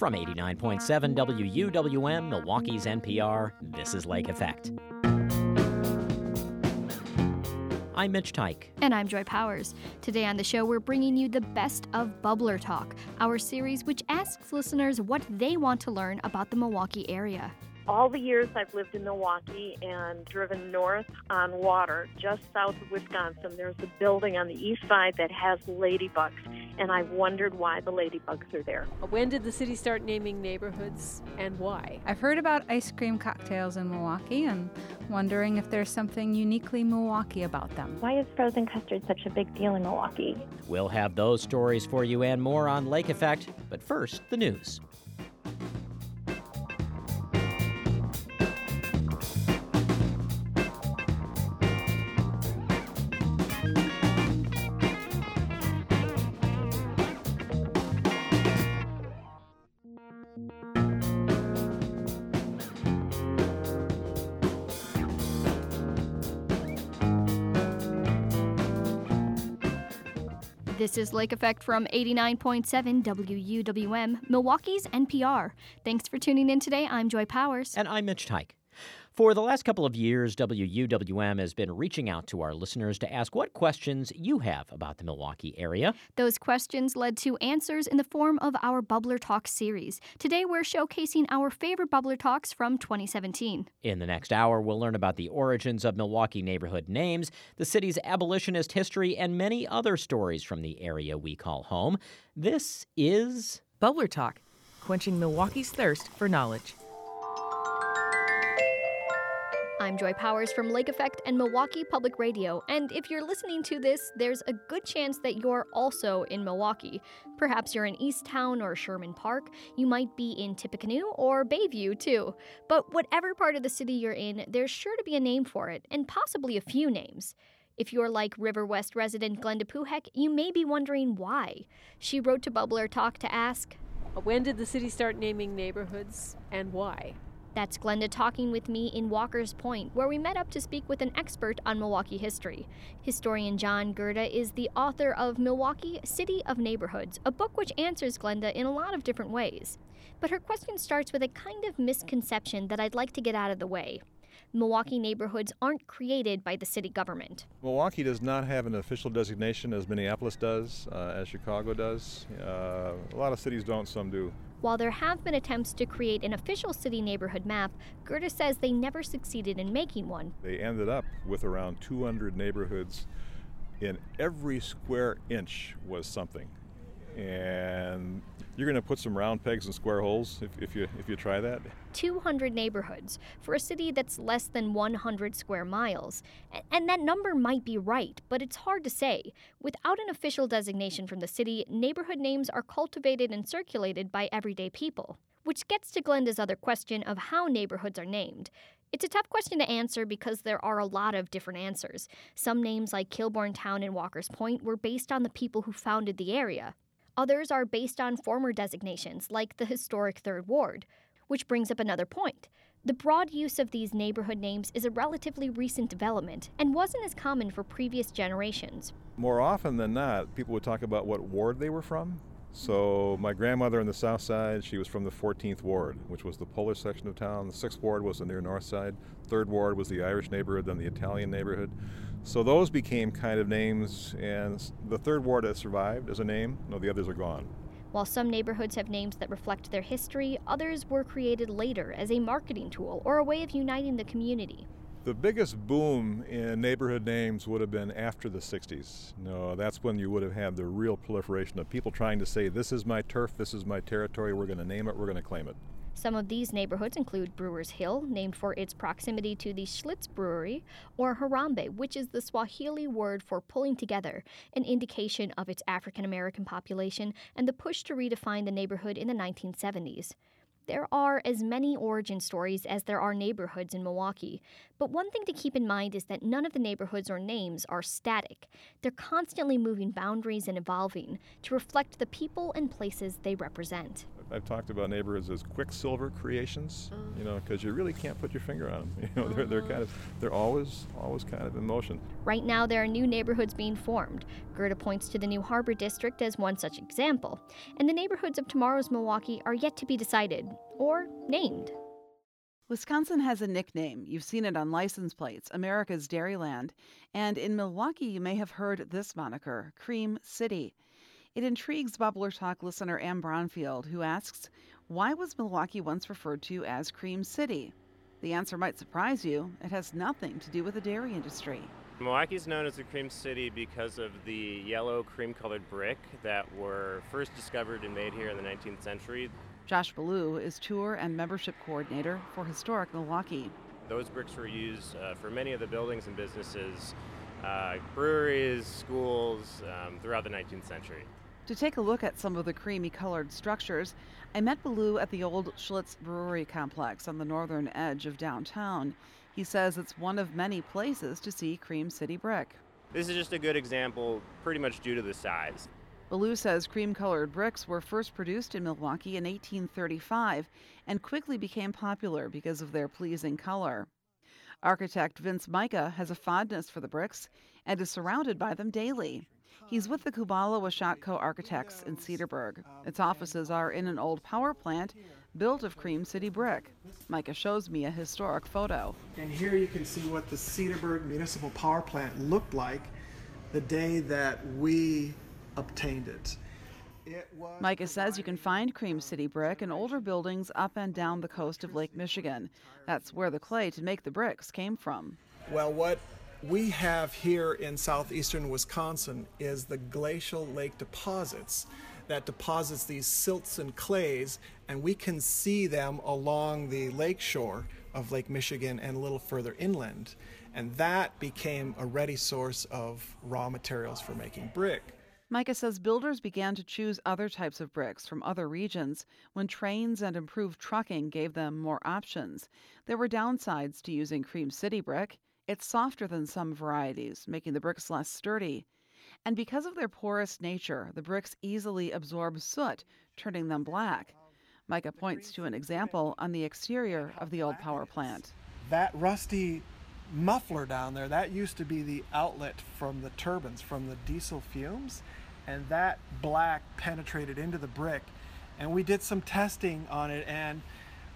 From 89.7 WUWM, Milwaukee's NPR, this is Lake Effect. I'm Mitch Teich. And I'm Joy Powers. Today on the show, we're bringing you the best of Bubbler Talk, our series which asks listeners what they want to learn about the Milwaukee area all the years I've lived in Milwaukee and driven north on water, just south of Wisconsin, there's a building on the east side that has ladybugs, and I wondered why the ladybugs are there. When did the city start naming neighborhoods and why? I've heard about ice cream cocktails in Milwaukee and wondering if there's something uniquely Milwaukee about them. Why is frozen custard such a big deal in Milwaukee? We'll have those stories for you and more on Lake Effect, but first, the news. This is Lake Effect from 89.7 WUWM, Milwaukee's NPR. Thanks for tuning in today. I'm Joy Powers. And I'm Mitch Teich. For the last couple of years, WUWM has been reaching out to our listeners to ask what questions you have about the Milwaukee area. Those questions led to answers in the form of our Bubbler Talk series. Today, we're showcasing our favorite Bubbler Talks from 2017. In the next hour, we'll learn about the origins of Milwaukee neighborhood names, the city's abolitionist history, and many other stories from the area we call home. This is Bubbler Talk, quenching Milwaukee's thirst for knowledge. I'm Joy Powers from Lake Effect and Milwaukee Public Radio, and if you're listening to this, there's a good chance that you're also in Milwaukee. Perhaps you're in Easttown or Sherman Park. You might be in Tippecanoe or Bayview, too. But whatever part of the city you're in, there's sure to be a name for it, and possibly a few names. If you're like River West resident Glenda Puhek, you may be wondering why. She wrote to Bubbler Talk to ask When did the city start naming neighborhoods and why? That's Glenda talking with me in Walker's Point, where we met up to speak with an expert on Milwaukee history. Historian John Gurda is the author of Milwaukee City of Neighborhoods, a book which answers Glenda in a lot of different ways. But her question starts with a kind of misconception that I'd like to get out of the way. Milwaukee neighborhoods aren't created by the city government. Milwaukee does not have an official designation as Minneapolis does, uh, as Chicago does. Uh, a lot of cities don't, some do. While there have been attempts to create an official city neighborhood map, Gurda says they never succeeded in making one. They ended up with around 200 neighborhoods. In every square inch was something. And you're going to put some round pegs in square holes if, if, you if you try that. 200 neighborhoods for a city that's less than 100 square miles. And that number might be right, but it's hard to say. Without an official designation from the city, neighborhood names are cultivated and circulated by everyday people. Which gets to Glenda's other question of how neighborhoods are named. It's a tough question to answer because there are a lot of different answers. Some names, like Kilbourntown and Walker's Point, were based on the people who founded the area. Others are based on former designations, like the historic Third Ward, which brings up another point. The broad use of these neighborhood names is a relatively recent development and wasn't as common for previous generations. More often than not, people would talk about what ward they were from. So, my grandmother on the south side, she was from the 14th Ward, which was the Polish section of town. The 6th Ward was the near north side. 3rd Ward was the Irish neighborhood, then the Italian neighborhood. So those became kind of names, and the third ward has survived as a name. No, the others are gone. While some neighborhoods have names that reflect their history, others were created later as a marketing tool or a way of uniting the community. The biggest boom in neighborhood names would have been after the 60s. No, that's when you would have had the real proliferation of people trying to say, This is my turf, this is my territory, we're going to name it, we're going to claim it. Some of these neighborhoods include Brewers Hill, named for its proximity to the Schlitz Brewery, or Harambee, which is the Swahili word for pulling together, an indication of its African American population and the push to redefine the neighborhood in the 1970s. There are as many origin stories as there are neighborhoods in Milwaukee. But one thing to keep in mind is that none of the neighborhoods or names are static. They're constantly moving boundaries and evolving to reflect the people and places they represent I've talked about neighborhoods as quicksilver creations, you know, mm. because you really can't put your finger on them. You know, they're, they're kind of, mm. they're always, always kind of in motion. Right now, there are new neighborhoods being formed. Gurda points to the new Harbor District as one such example. And the neighborhoods of tomorrow's Milwaukee are yet to be decided or named. Wisconsin has a nickname. You've seen it on license plates, America's Dairyland. And in Milwaukee, you may have heard this moniker, Cream City. It intrigues Bubbler Talk listener Ann Bronfield, who asks, Why was Milwaukee once referred to as Cream City? The answer might surprise you. It has nothing to do with the dairy industry. Milwaukee is known as the Cream City because of the yellow cream colored brick that were first discovered and made here in the 19th century. Josh Ballou is tour and membership coordinator for Historic Milwaukee. Those bricks were used uh, for many of the buildings and businesses, uh, breweries, schools um, throughout the 19th century. To take a look at some of the creamy colored structures, I met Ballou at the old Schlitz Brewery complex on the northern edge of downtown. He says it's one of many places to see Cream City brick. This is just a good example, pretty much due to the size. Ballou says cream colored bricks were first produced in Milwaukee in 1835 and quickly became popular because of their pleasing color. Architect Vince Micha has a fondness for the bricks and is surrounded by them daily. He's with the Kubala Washatko Architects in Cedarburg. Its offices are in an old power plant built of Cream City brick. Micha shows me a historic photo. And here you can see what the Cedarburg Municipal Power Plant looked like the day that we obtained it. it Micha says you can find Cream City brick in older buildings up and down the coast of Lake Michigan. That's where the clay to make the bricks came from. Well, what we have here in southeastern Wisconsin is the glacial lake deposits that deposits these silts and clays, and we can see them along the lake shore of Lake Michigan and a little further inland. And that became a ready source of raw materials for making brick. Micha says builders began to choose other types of bricks from other regions when trains and improved trucking gave them more options. There were downsides to using Cream City brick. It's softer than some varieties, making the bricks less sturdy. And because of their porous nature, the bricks easily absorb soot, turning them black. Micha points to an example on the exterior of the old power plant. That rusty muffler down there, that used to be the outlet from the turbines, from the diesel fumes and that black penetrated into the brick. And we did some testing on it, and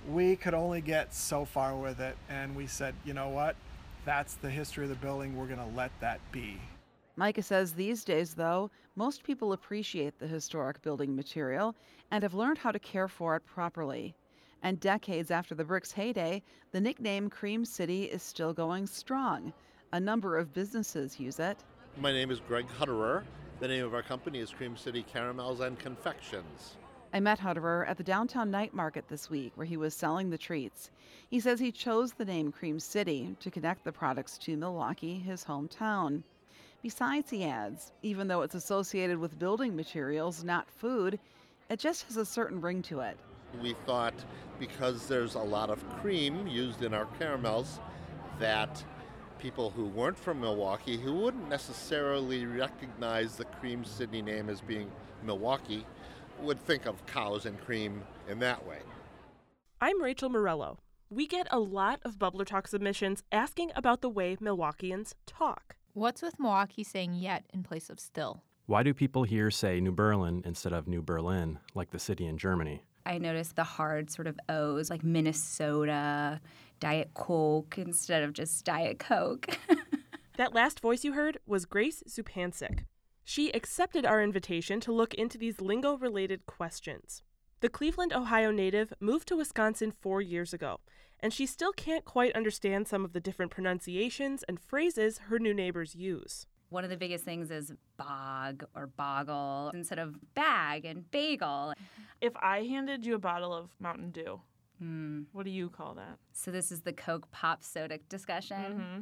we could only get so far with it. And we said, you know what? That's the history of the building. We're going to let that be. Micha says these days, though, most people appreciate the historic building material and have learned how to care for it properly. And decades after the brick's heyday, the nickname Cream City is still going strong. A number of businesses use it. My name is Greg Hutterer. The name of our company is Cream City Caramels and Confections. I met Hutterer at the downtown night market this week where he was selling the treats. He says he chose the name Cream City to connect the products to Milwaukee, his hometown. Besides, he adds, even though it's associated with building materials, not food, it just has a certain ring to it. We thought because there's a lot of cream used in our caramels that people who weren't from Milwaukee, who wouldn't necessarily recognize the Cream City name as being Milwaukee, would think of cows and cream in that way. I'm Rachel Morello. We get a lot of Bubbler Talk submissions asking about the way Milwaukeeans talk. What's with Milwaukee saying yet in place of still? Why do people here say New Berlin instead of New Berlin, like the city in Germany? I noticed the hard sort of O's, like Minnesota, Diet Coke instead of just Diet Coke. that last voice you heard was Grace Zupancic. She accepted our invitation to look into these lingo related questions. The Cleveland, Ohio native moved to Wisconsin four years ago, and she still can't quite understand some of the different pronunciations and phrases her new neighbors use. One of the biggest things is bog or boggle instead of bag and bagel. If I handed you a bottle of Mountain Dew, mm. what do you call that? So this is the Coke pop soda discussion. Mm-hmm.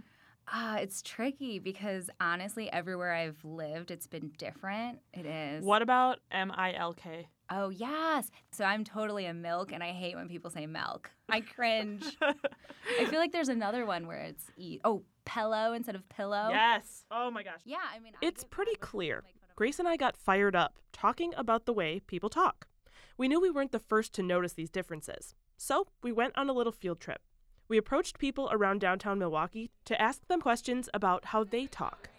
Uh, it's tricky because honestly, everywhere I've lived, it's been different. It is. What about M I L K? Oh, yes. So I'm totally a milk, and I hate when people say milk. I cringe. I feel like there's another one where it's e- oh pillow instead of pillow. Yes. Oh my gosh. Yeah, I mean, it's pretty clear. Grace and I got fired up talking about the way people talk. We knew we weren't the first to notice these differences, so we went on a little field trip. We approached people around downtown Milwaukee to ask them questions about how they talk.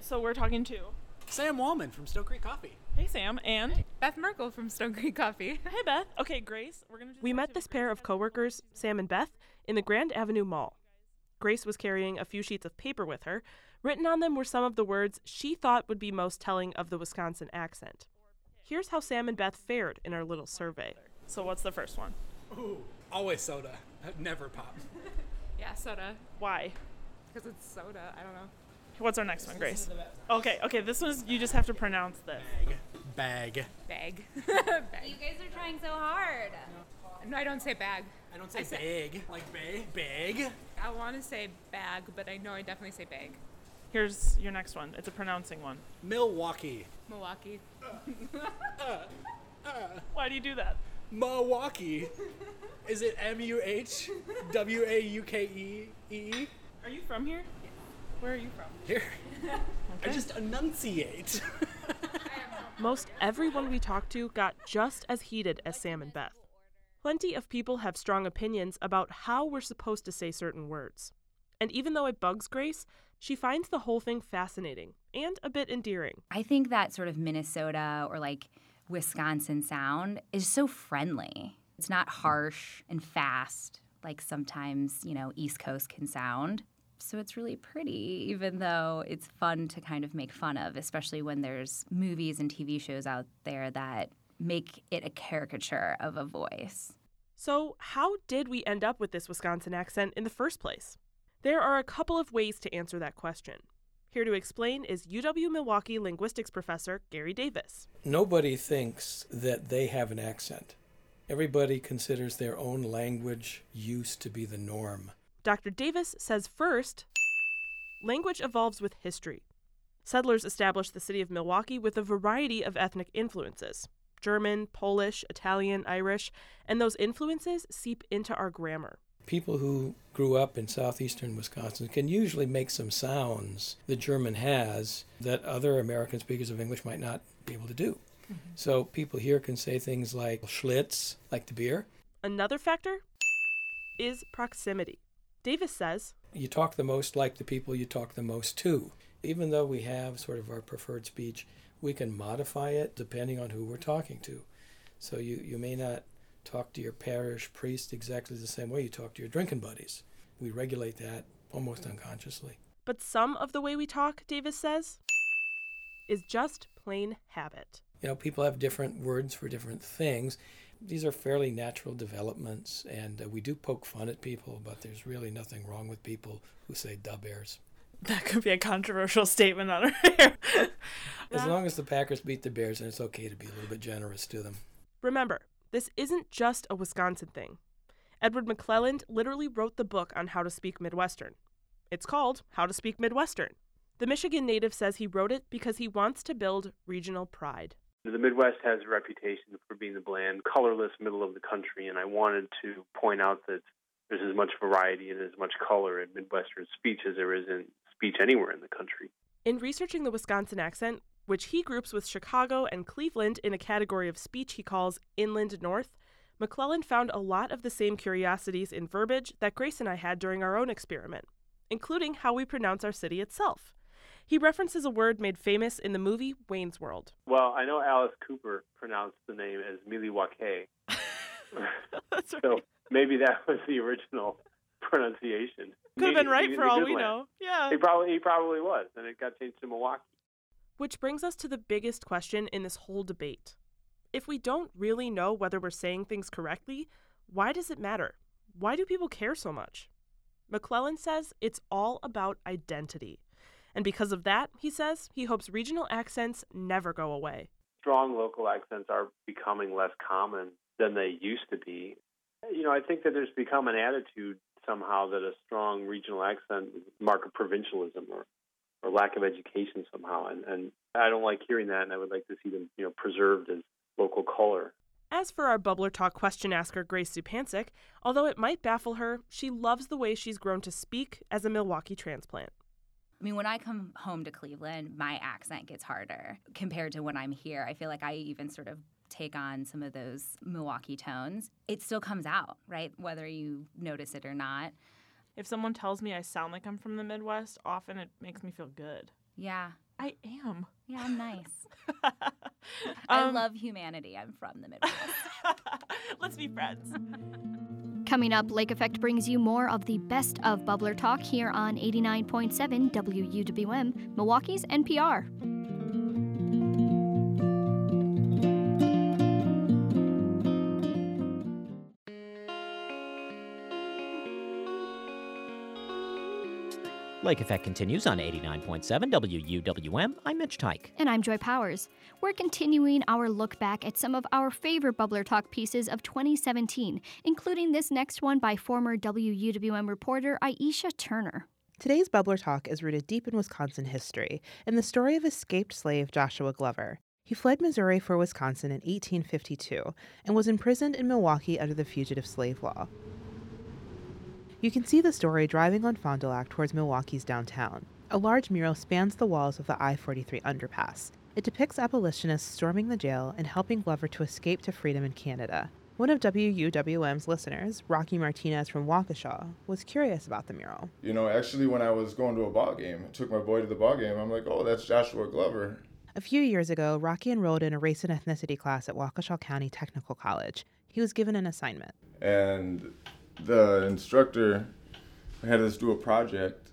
So we're talking to Sam Wallman from Stone Creek Coffee. Hey Sam and Beth Merkel from Stone Creek Coffee. Hey Beth. Okay, Grace, we're gonna. We met this pair of coworkers, Sam and Beth, in the Grand Avenue Mall. Grace was carrying a few sheets of paper with her. Written on them were some of the words she thought would be most telling of the Wisconsin accent. Here's how Sam and Beth fared in our little survey. So what's the first one? Ooh, always soda. Never pop. yeah, soda. Why? Because it's soda. I don't know. What's our next one, Grace? Okay, okay, this one's you just have to pronounce this. Bag. Bag. bag. You guys are trying so hard. No, I don't say bag. I don't say I bag. Say, like bag. Bag. I want to say bag, but I know I definitely say bag. Here's your next one. It's a pronouncing one. Milwaukee. Milwaukee. Why do you do that? Milwaukee. Is it M U H W A U K E E? Are you from here? Where are you from? Here. okay. I just enunciate. Most everyone we talked to got just as heated as Sam and Beth. Plenty of people have strong opinions about how we're supposed to say certain words. And even though it bugs Grace, she finds the whole thing fascinating and a bit endearing. I think that sort of Minnesota or like Wisconsin sound is so friendly. It's not harsh and fast like sometimes, you know, East Coast can sound. So it's really pretty, even though it's fun to kind of make fun of, especially when there's movies and TV shows out there that make it a caricature of a voice. So, how did we end up with this Wisconsin accent in the first place? There are a couple of ways to answer that question. Here to explain is UW Milwaukee linguistics professor Gary Davis. Nobody thinks that they have an accent. Everybody considers their own language use to be the norm. Dr. Davis says first, language evolves with history. Settlers established the city of Milwaukee with a variety of ethnic influences German, Polish, Italian, Irish, and those influences seep into our grammar people who grew up in southeastern Wisconsin can usually make some sounds the German has that other American speakers of English might not be able to do. Mm-hmm. So people here can say things like Schlitz, like the beer. Another factor is proximity. Davis says You talk the most like the people you talk the most to. Even though we have sort of our preferred speech, we can modify it depending on who we're talking to. So you, you may not talk to your parish priest exactly the same way you talk to your drinking buddies. We regulate that almost unconsciously. But some of the way we talk, Davis says, is just plain habit. You know, people have different words for different things. These are fairly natural developments, and uh, we do poke fun at people, but there's really nothing wrong with people who say "da bears." That could be a controversial statement on our air. as long as the Packers beat the Bears, then it's okay to be a little bit generous to them. Remember, this isn't just a Wisconsin thing. Edward McClelland literally wrote the book on how to speak Midwestern. It's called How to Speak Midwestern. The Michigan native says he wrote it because he wants to build regional pride. The Midwest has a reputation for being the bland, colorless middle of the country, and I wanted to point out that there's as much variety and as much color in Midwestern speech as there is in speech anywhere in the country. In researching the Wisconsin accent, which he groups with Chicago and Cleveland in a category of speech he calls Inland North, McClelland found a lot of the same curiosities in verbiage that Grace and I had during our own experiment, including how we pronounce our city itself. He references a word made famous in the movie Wayne's World. Well, I know Alice Cooper pronounced the name as Milwaukee. That's right. So maybe that was the original pronunciation. Could have been right for all we know. Yeah. He probably he probably was, and it got changed to Milwaukee. Which brings us to the biggest question in this whole debate. If we don't really know whether we're saying things correctly, why does it matter? Why do people care so much? McClelland says it's all about identity. And because of that, he says, he hopes regional accents never go away. Strong local accents are becoming less common than they used to be. You know, I think that there's become an attitude somehow that a strong regional accent mark of provincialism or or lack of education somehow. And, and I don't like hearing that, and I would like to see them, you know, preserved as local color. As for our Bubbler Talk question asker, Grace Zupancic, although it might baffle her, she loves the way she's grown to speak as a Milwaukee transplant. I mean, when I come home to Cleveland, my accent gets harder compared to when I'm here. I feel like I even sort of take on some of those Milwaukee tones. It still comes out, right? Whether you notice it or not. If someone tells me I sound like I'm from the Midwest, often it makes me feel good. Yeah. I am. Yeah, I'm nice. I Um, love humanity. I'm from the Midwest. Let's be friends. Coming up, Lake Effect brings you more of the best of Bubbler Talk here on 89.7 WUWM, Milwaukee's NPR. Lake Effect continues on 89.7 WUWM. I'm Mitch Teich. And I'm Joy Powers. We're continuing our look back at some of our favorite Bubbler Talk pieces of 2017, including this next one by former WUWM reporter Aisha Turner. Today's Bubbler Talk is rooted deep in Wisconsin history in the story of escaped slave Joshua Glover. He fled Missouri for Wisconsin in 1852 and was imprisoned in Milwaukee under the Fugitive Slave Law. You can see the story driving on Fond du Lac towards Milwaukee's downtown. A large mural spans the walls of the I 43 underpass. It depicts abolitionists storming the jail and helping Glover to escape to freedom in Canada. One of WUWM's listeners, Rocky Martinez from Waukesha, was curious about the mural. You know, actually, when I was going to a ball game, I took my boy to the ball game. I'm like, oh, that's Joshua Glover. A few years ago, Rocky enrolled in a race and ethnicity class at Waukesha County Technical College. He was given an assignment. And the instructor had us do a project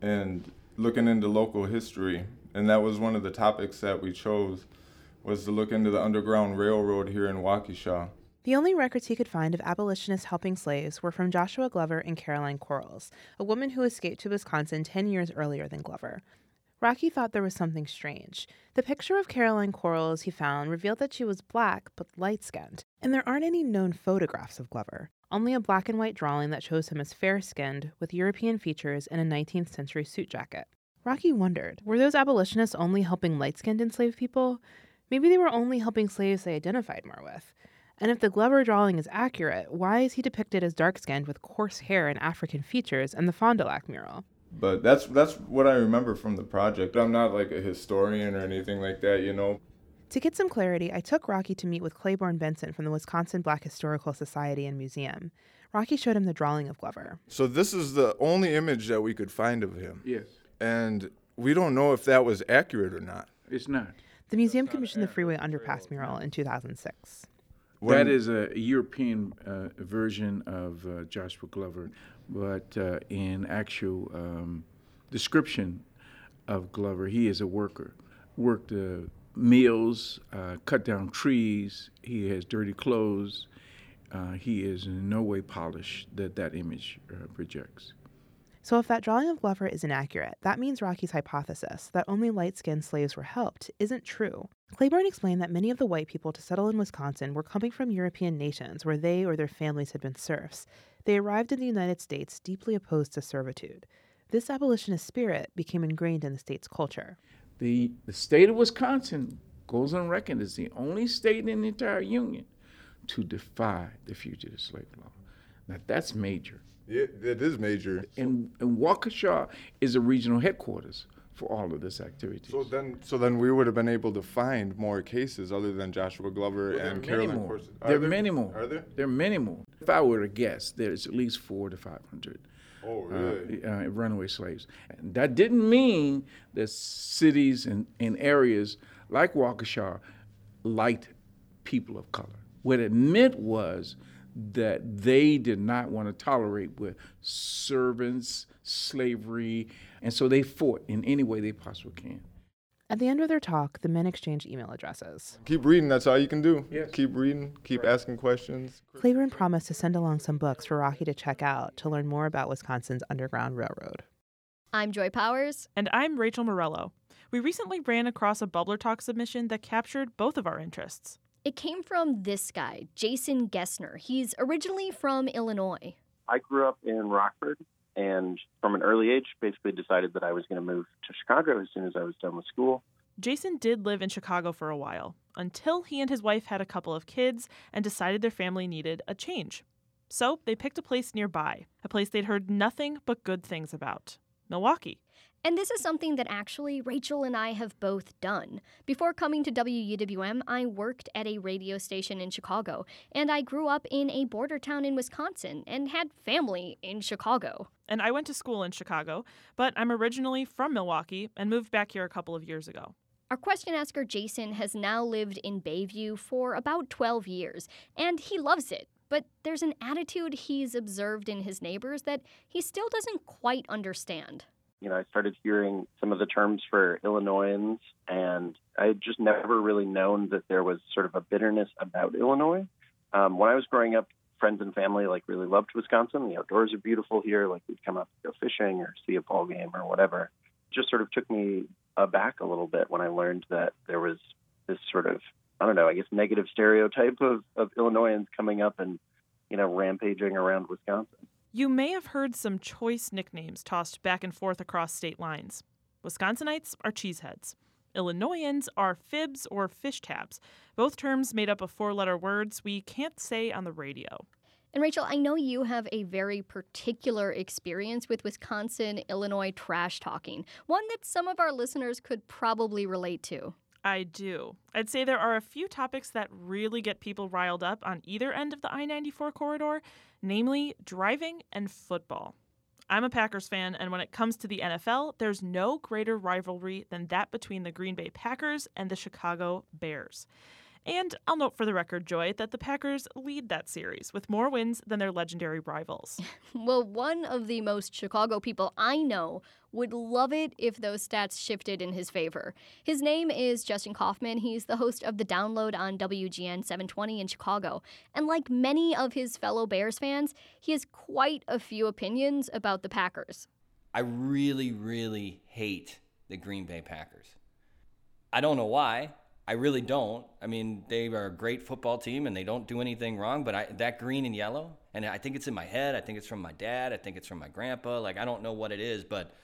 and looking into local history. And that was one of the topics that we chose was to look into the Underground Railroad here in Waukesha. The only records he could find of abolitionists helping slaves were from Joshua Glover and Caroline Quarles, a woman who escaped to Wisconsin 10 years earlier than Glover. Rocky thought there was something strange. The picture of Caroline Quarles he found revealed that she was black but light skinned, and there aren't any known photographs of Glover, only a black and white drawing that shows him as fair skinned with European features and a 19th century suit jacket. Rocky wondered were those abolitionists only helping light skinned enslaved people? Maybe they were only helping slaves they identified more with. And if the Glover drawing is accurate, why is he depicted as dark skinned with coarse hair and African features in the Fond du Lac mural? But that's that's what I remember from the project. I'm not like a historian or anything like that, you know. To get some clarity, I took Rocky to meet with Clayborn Benson from the Wisconsin Black Historical Society and Museum. Rocky showed him the drawing of Glover. So this is the only image that we could find of him. Yes. And we don't know if that was accurate or not. It's not. The museum commissioned the Freeway Underpass mural in 2006. that is a European uh, version of uh, Joshua Glover, but uh, in actual um, description of Glover, he is a worker. Worked mills, uh, cut down trees. He has dirty clothes. Uh, he is in no way polished that that image uh, projects. So, if that drawing of Glover is inaccurate, that means Rocky's hypothesis that only light skinned slaves were helped isn't true. Clayborn explained that many of the white people to settle in Wisconsin were coming from European nations where they or their families had been serfs. They arrived in the United States deeply opposed to servitude. This abolitionist spirit became ingrained in the state's culture. The, the state of Wisconsin goes on record as the only state in the entire union to defy the fugitive slave law. Now, that's major. It, it is major. And, and Waukesha is a regional headquarters for all of this activity. So then, so then we would have been able to find more cases other than Joshua Glover Well, and there are many Caroline more. Corson. There Are are many more. Are there? There are many more. If I were to guess, there's at least four to five hundred. Oh, really? Uh, uh, runaway slaves. And that didn't mean that cities and, and areas like Waukesha liked people of color. What it meant was that they did not want to tolerate with servants, slavery, and so they fought in any way they possibly can. At the end of their talk, the men exchange email addresses. Keep reading. That's all you can do. Yes. Keep reading. Keep asking questions. Clayborn promised to send along some books for Rocky to check out to learn more about Wisconsin's Underground Railroad. I'm Joy Powers. And I'm Rachel Morello. We recently ran across a Bubbler Talk submission that captured both of our interests. It came from this guy, Jason Gessner. He's originally from Illinois. I grew up in Rockford and from an early age basically decided that I was going to move to Chicago as soon as I was done with school. Jason did live in Chicago for a while, until he and his wife had a couple of kids and decided their family needed a change. So they picked a place nearby, a place they'd heard nothing but good things about Milwaukee. And this is something that actually Rachel and I have both done. Before coming to WUWM, I worked at a radio station in Chicago, and I grew up in a border town in Wisconsin and had family in Chicago. And I went to school in Chicago, but I'm originally from Milwaukee and moved back here a couple of years ago. Our question asker Jason has now lived in Bayview for about 12 years, and he loves it. But there's an attitude he's observed in his neighbors that he still doesn't quite understand you know, I started hearing some of the terms for Illinoisans, and I had just never really known that there was sort of a bitterness about Illinois. Um, when I was growing up, friends and family like really loved Wisconsin. The outdoors are beautiful here. Like we'd come up to go fishing or see a ball game or whatever. It just sort of took me aback a little bit when I learned that there was this sort of I don't know, I guess negative stereotype of, of Illinoisans coming up and you know rampaging around Wisconsin. You may have heard some choice nicknames tossed back and forth across state lines. Wisconsinites are cheeseheads. Illinoisans are fibs or fish tabs, both terms made up of four letter words we can't say on the radio. And Rachel, I know you have a very particular experience with Wisconsin, Illinois trash talking, one that some of our listeners could probably relate to. I do. I'd say there are a few topics that really get people riled up on either end of the I 94 corridor, namely driving and football. I'm a Packers fan, and when it comes to the NFL, there's no greater rivalry than that between the Green Bay Packers and the Chicago Bears. And I'll note for the record, Joy, that the Packers lead that series with more wins than their legendary rivals. well, one of the most Chicago people I know would love it if those stats shifted in his favor. His name is Justin Kaufmann. He's the host of The Download on WGN 720 in Chicago. And like many of his fellow Bears fans, he has quite a few opinions about the Packers. I really, really hate the Green Bay Packers. I don't know why. I really don't. I mean, they are a great football team and they don't do anything wrong, but I, that green and yellow, and I think it's in my head. I think it's from my dad. I think it's from my grandpa. Like, I don't know what it is, but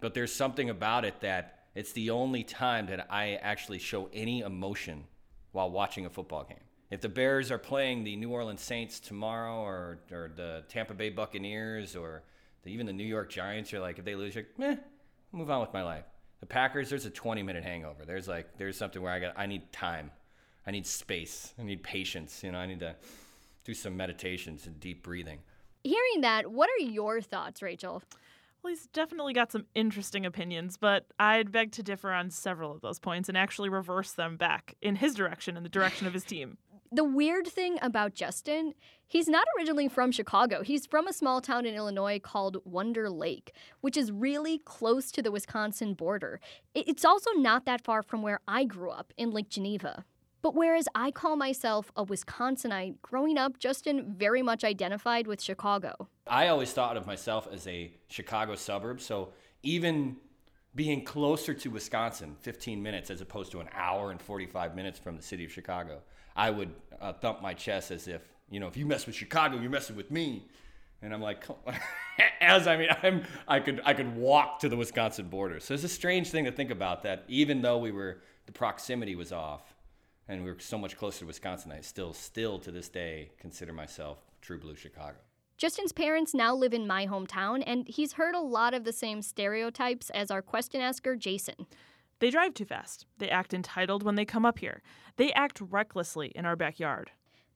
but there's something about it that it's the only time that I actually show any emotion while watching a football game. If the Bears are playing the New Orleans Saints tomorrow, or, or the Tampa Bay Buccaneers, or the, even the New York Giants, you're like, if they lose, you're like, meh, move on with my life. The Packers, there's a 20 minute hangover. There's like, there's something where I got, I need time, I need space, I need patience. You know, I need to do some meditations and deep breathing. Hearing that, what are your thoughts, Rachel? Well, he's definitely got some interesting opinions, but I'd beg to differ on several of those points and actually reverse them back in his direction in the direction of his team. The weird thing about Justin, he's not originally from Chicago. He's from a small town in Illinois called Wonder Lake, which is really close to the Wisconsin border. It's also not that far from where I grew up in Lake Geneva. But whereas I call myself a Wisconsinite, growing up, Justin very much identified with Chicago. I always thought of myself as a Chicago suburb. So even being closer to Wisconsin, 15 minutes as opposed to an hour and 45 minutes from the city of Chicago, I would uh, thump my chest as if, you know, if you mess with Chicago, you're messing with me. And I'm like, as I mean, I'm, I could, I could walk to the Wisconsin border. So it's a strange thing to think about that even though we were, the proximity was off and we are so much closer to Wisconsin. I still, still to this day, consider myself true blue Chicago. Justin's parents now live in my hometown, and he's heard a lot of the same stereotypes as our question asker, Jason. They drive too fast. They act entitled when they come up here. They act recklessly in our backyard.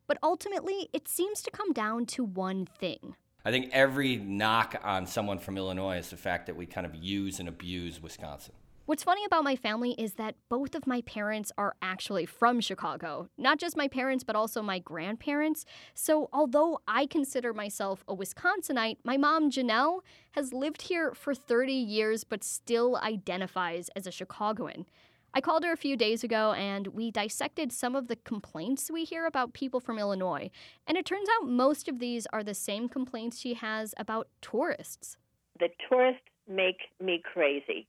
But ultimately, it seems to come down to one thing. I think every knock on someone from Illinois is the fact that we kind of use and abuse Wisconsin. What's funny about my family is that both of my parents are actually from Chicago. Not just my parents, but also my grandparents. So, although I consider myself a Wisconsinite, my mom, Janelle, has lived here for 30 years but still identifies as a Chicagoan. I called her a few days ago and we dissected some of the complaints we hear about people from Illinois. And it turns out most of these are the same complaints she has about tourists. The tourists make me crazy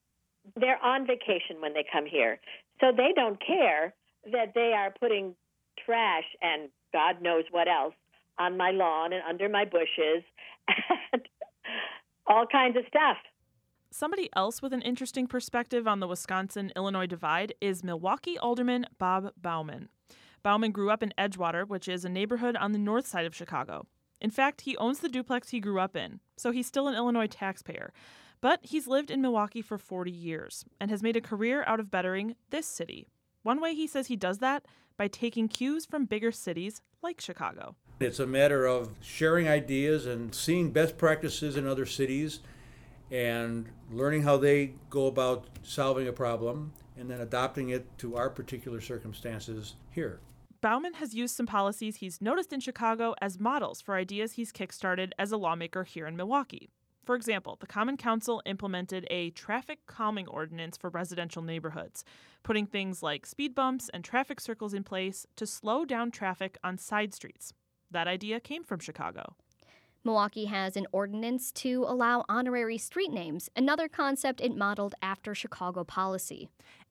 they're on vacation when they come here. So they don't care that they are putting trash and God knows what else on my lawn and under my bushes and all kinds of stuff. Somebody else with an interesting perspective on the Wisconsin Illinois divide is Milwaukee Alderman Bob Bauman. Bauman grew up in Edgewater, which is a neighborhood on the north side of Chicago. In fact, he owns the duplex he grew up in, so he's still an Illinois taxpayer. But he's lived in Milwaukee for 40 years and has made a career out of bettering this city. One way he says he does that by taking cues from bigger cities like Chicago. It's a matter of sharing ideas and seeing best practices in other cities and learning how they go about solving a problem and then adopting it to our particular circumstances here. Bauman has used some policies he's noticed in Chicago as models for ideas he's kickstarted as a lawmaker here in Milwaukee. For example, the Common Council implemented a traffic calming ordinance for residential neighborhoods, putting things like speed bumps and traffic circles in place to slow down traffic on side streets. That idea came from Chicago. Milwaukee has an ordinance to allow honorary street names, another concept it modeled after Chicago policy.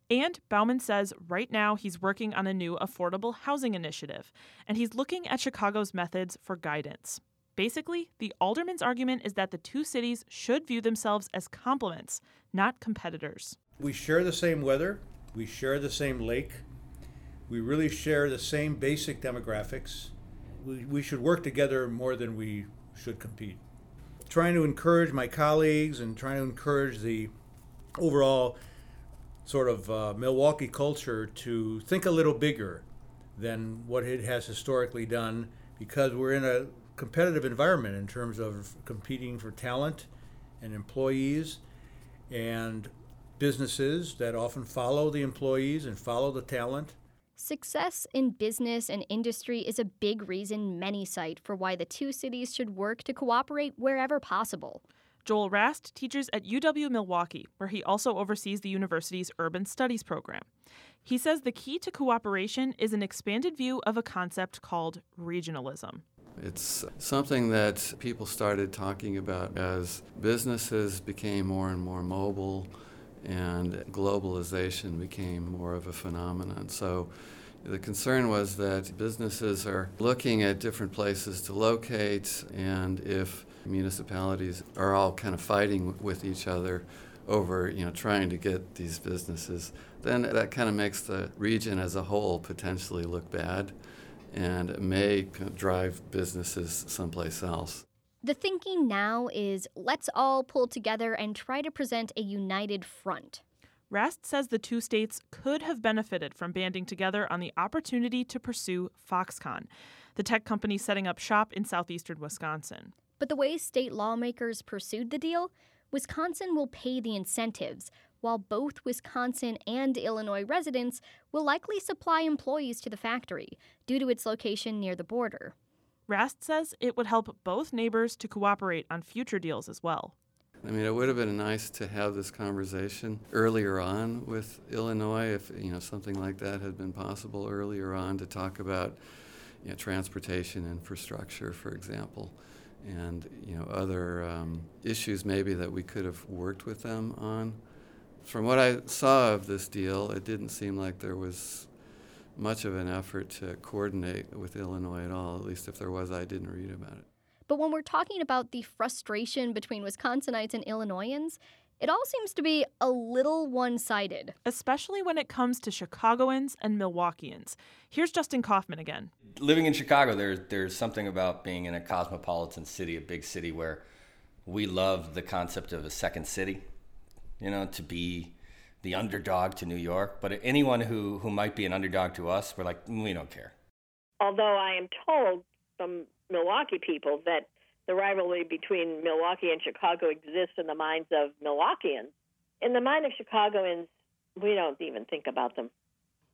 And Bauman says right now he's working on a new affordable housing initiative, and he's looking at Chicago's methods for guidance. Basically, the alderman's argument is that the two cities should view themselves as complements, not competitors. We share the same weather, we share the same lake, we really share the same basic demographics. We, we should work together more than we should compete. Trying to encourage my colleagues and trying to encourage the overall sort of uh, Milwaukee culture to think a little bigger than what it has historically done because we're in a competitive environment in terms of competing for talent and employees and businesses that often follow the employees and follow the talent. Success in business and industry is a big reason many cite for why the two cities should work to cooperate wherever possible. Joel Rast teaches at UW Milwaukee, where he also oversees the university's urban studies program. He says the key to cooperation is an expanded view of a concept called regionalism. It's something that people started talking about as businesses became more and more mobile and globalization became more of a phenomenon. So the concern was that businesses are looking at different places to locate, and if municipalities are all kind of fighting with each other over, you know, trying to get these businesses, then that kind of makes the region as a whole potentially look bad and may drive businesses someplace else. The thinking now is let's all pull together and try to present a united front. Rast says the two states could have benefited from banding together on the opportunity to pursue Foxconn, the tech company setting up shop in southeastern Wisconsin. But the way state lawmakers pursued the deal, Wisconsin will pay the incentives, while both Wisconsin and Illinois residents will likely supply employees to the factory due to its location near the border. Rast says it would help both neighbors to cooperate on future deals as well. I mean, it would have been nice to have this conversation earlier on with Illinois, if you know something like that had been possible earlier on to talk about you know, transportation infrastructure, for example, and you know other um, issues maybe that we could have worked with them on. From what I saw of this deal, it didn't seem like there was much of an effort to coordinate with Illinois at all. At least if there was, I didn't read about it. But when we're talking about the frustration between Wisconsinites and Illinoisans, it all seems to be a little one sided. Especially when it comes to Chicagoans and Milwaukeeans. Here's Justin Kaufmann again. Living in Chicago, there's, there's something about being in a cosmopolitan city, a big city, where we love the concept of a second city, you know, to be the underdog to New York. But anyone who, who might be an underdog to us, we're like, we don't care. Although I am told from Milwaukee people that the rivalry between Milwaukee and Chicago exists in the minds of Milwaukeeans. In the mind of Chicagoans, we don't even think about them.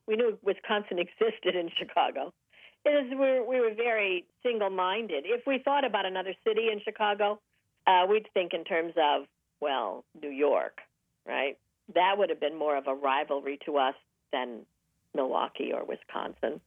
We knew Wisconsin existed in Chicago. It is, we, we were very single minded. If we thought about another city in Chicago, uh, we'd think in terms of, well, New York, right? That would have been more of a rivalry to us than Milwaukee or Wisconsin.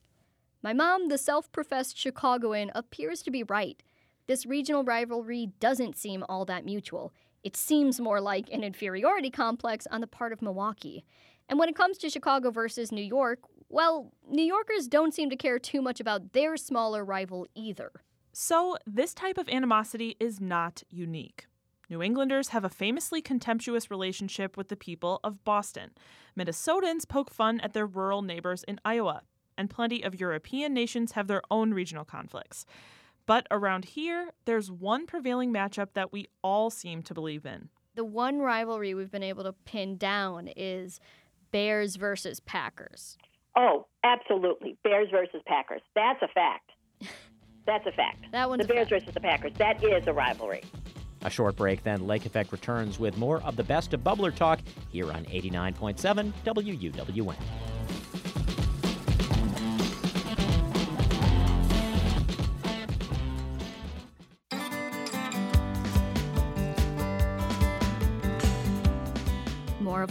My mom, the self professed Chicagoan, appears to be right. This regional rivalry doesn't seem all that mutual. It seems more like an inferiority complex on the part of Milwaukee. And when it comes to Chicago versus New York, well, New Yorkers don't seem to care too much about their smaller rival either. So, this type of animosity is not unique. New Englanders have a famously contemptuous relationship with the people of Boston. Minnesotans poke fun at their rural neighbors in Iowa, and plenty of European nations have their own regional conflicts. But around here, there's one prevailing matchup that we all seem to believe in The one rivalry we've been able to pin down is Bears versus Packers. Oh, absolutely. Bears versus Packers. That's a fact. That's a fact. That one's the Bears versus the Packers. That is a rivalry. A short break, then Lake Effect returns with more of the best of Bubbler Talk here on 89.7 WUWM.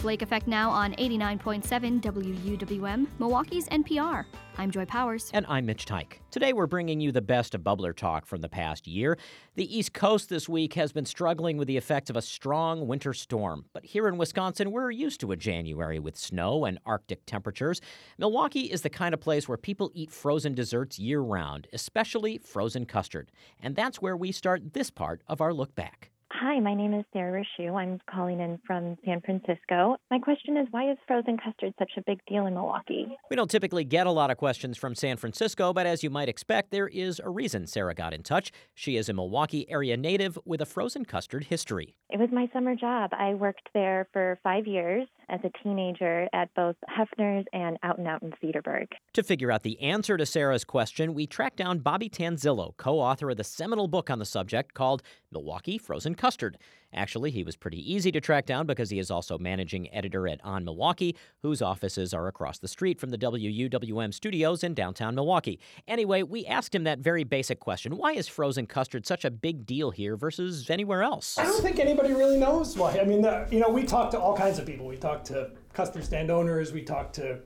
More of Lake Effect now on 89.7 WUWM, Milwaukee's NPR. I'm Joy Powers. And I'm Mitch Teich. Today we're bringing you the best of bubbler talk from the past year. The East Coast this week has been struggling with the effects of a strong winter storm. But here in Wisconsin, we're used to a January with snow and Arctic temperatures. Milwaukee is the kind of place where people eat frozen desserts year round, especially frozen custard. And that's where we start this part of our look back. Hi, my name is Sarah Rashu. I'm calling in from San Francisco. My question is why is frozen custard such a big deal in Milwaukee? We don't typically get a lot of questions from San Francisco, but as you might expect, there is a reason Sarah got in touch. She is a Milwaukee area native with a frozen custard history. It was my summer job. I worked there for five years as a teenager at both Hefner's and Out and Out in Cedarburg. To figure out the answer to Sarah's question, we tracked down Bobby Tanzillo, co author of the seminal book on the subject called Milwaukee Frozen Custard. Actually, he was pretty easy to track down because he is also managing editor at On Milwaukee, whose offices are across the street from the WUWM studios in downtown Milwaukee. Anyway, we asked him that very basic question why is frozen custard such a big deal here versus anywhere else? I don't think anybody really knows why. I mean, the, you know, we talked to all kinds of people. We talked to custard stand owners, we talked to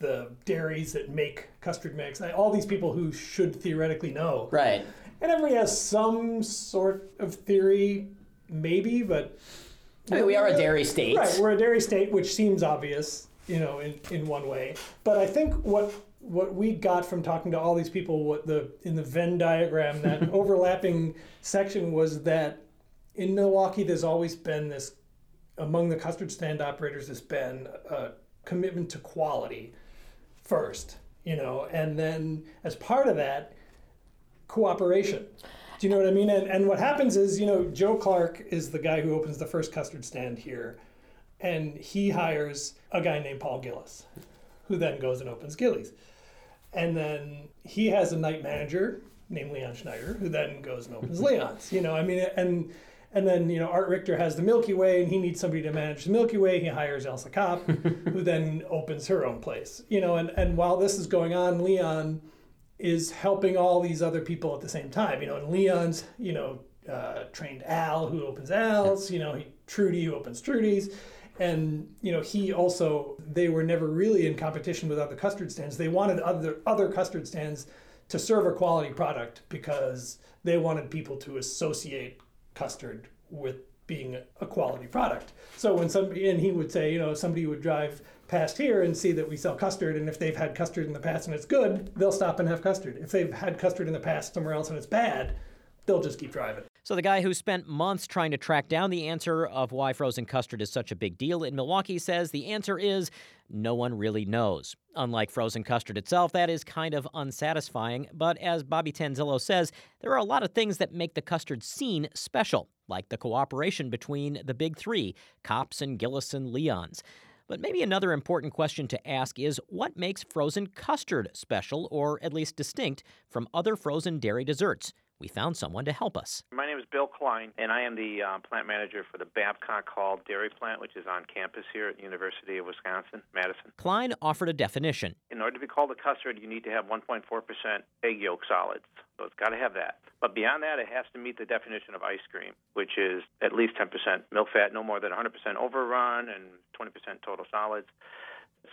the dairies that make custard mix, all these people who should theoretically know. Right. And everybody has some sort of theory maybe, but I mean, we are a dairy state. Right, we're a dairy state, which seems obvious, you know, in, in one way. But I think what what we got from talking to all these people, what the in the Venn diagram, that overlapping section was that in Milwaukee, there's always been this among the custard stand operators, has been a commitment to quality first, you know, and then as part of that, cooperation. Do you know what I mean? And, and what happens is, you know, Joe Clark is the guy who opens the first custard stand here, and he hires a guy named Paul Gilles, who then goes and opens Gillies. And then he has a night manager named Leon Schneider, who then goes and opens Leon's. You know, I mean, and and then you know Art Richter has the Milky Way, and he needs somebody to manage the Milky Way. He hires Elsa Kopp, who then opens her own place. You know, and and while this is going on, Leon is helping all these other people at the same time. You know, and Leon's, you know, uh, trained Al, who opens Al's, you know, he, Trudy, who opens Trudy's. And, you know, he also, they were never really in competition with other custard stands. They wanted other, other custard stands to serve a quality product because they wanted people to associate custard with being a quality product. So when somebody, and he would say, you know, somebody would drive past here and see that we sell custard, and if they've had custard in the past and it's good, they'll stop and have custard. If they've had custard in the past somewhere else and it's bad, they'll just keep driving. So, the guy who spent months trying to track down the answer of why frozen custard is such a big deal in Milwaukee says the answer is no one really knows. Unlike frozen custard itself, that is kind of unsatisfying. But as Bobby Tanzillo says, there are a lot of things that make the custard scene special, like the cooperation between the big three Kopp's and Gilles and Leons. But maybe another important question to ask is what makes frozen custard special, or at least distinct, from other frozen dairy desserts? We found someone to help us. My name is Bill Klein, and I am the uh, plant manager for the Babcock Hall Dairy Plant, which is on campus here at the University of Wisconsin, Madison. Klein offered a definition. In order to be called a custard, you need to have 1.4% egg yolk solids. So it's got to have that. But beyond that, it has to meet the definition of ice cream, which is at least 10% milk fat, no more than 100% overrun, and 20% total solids.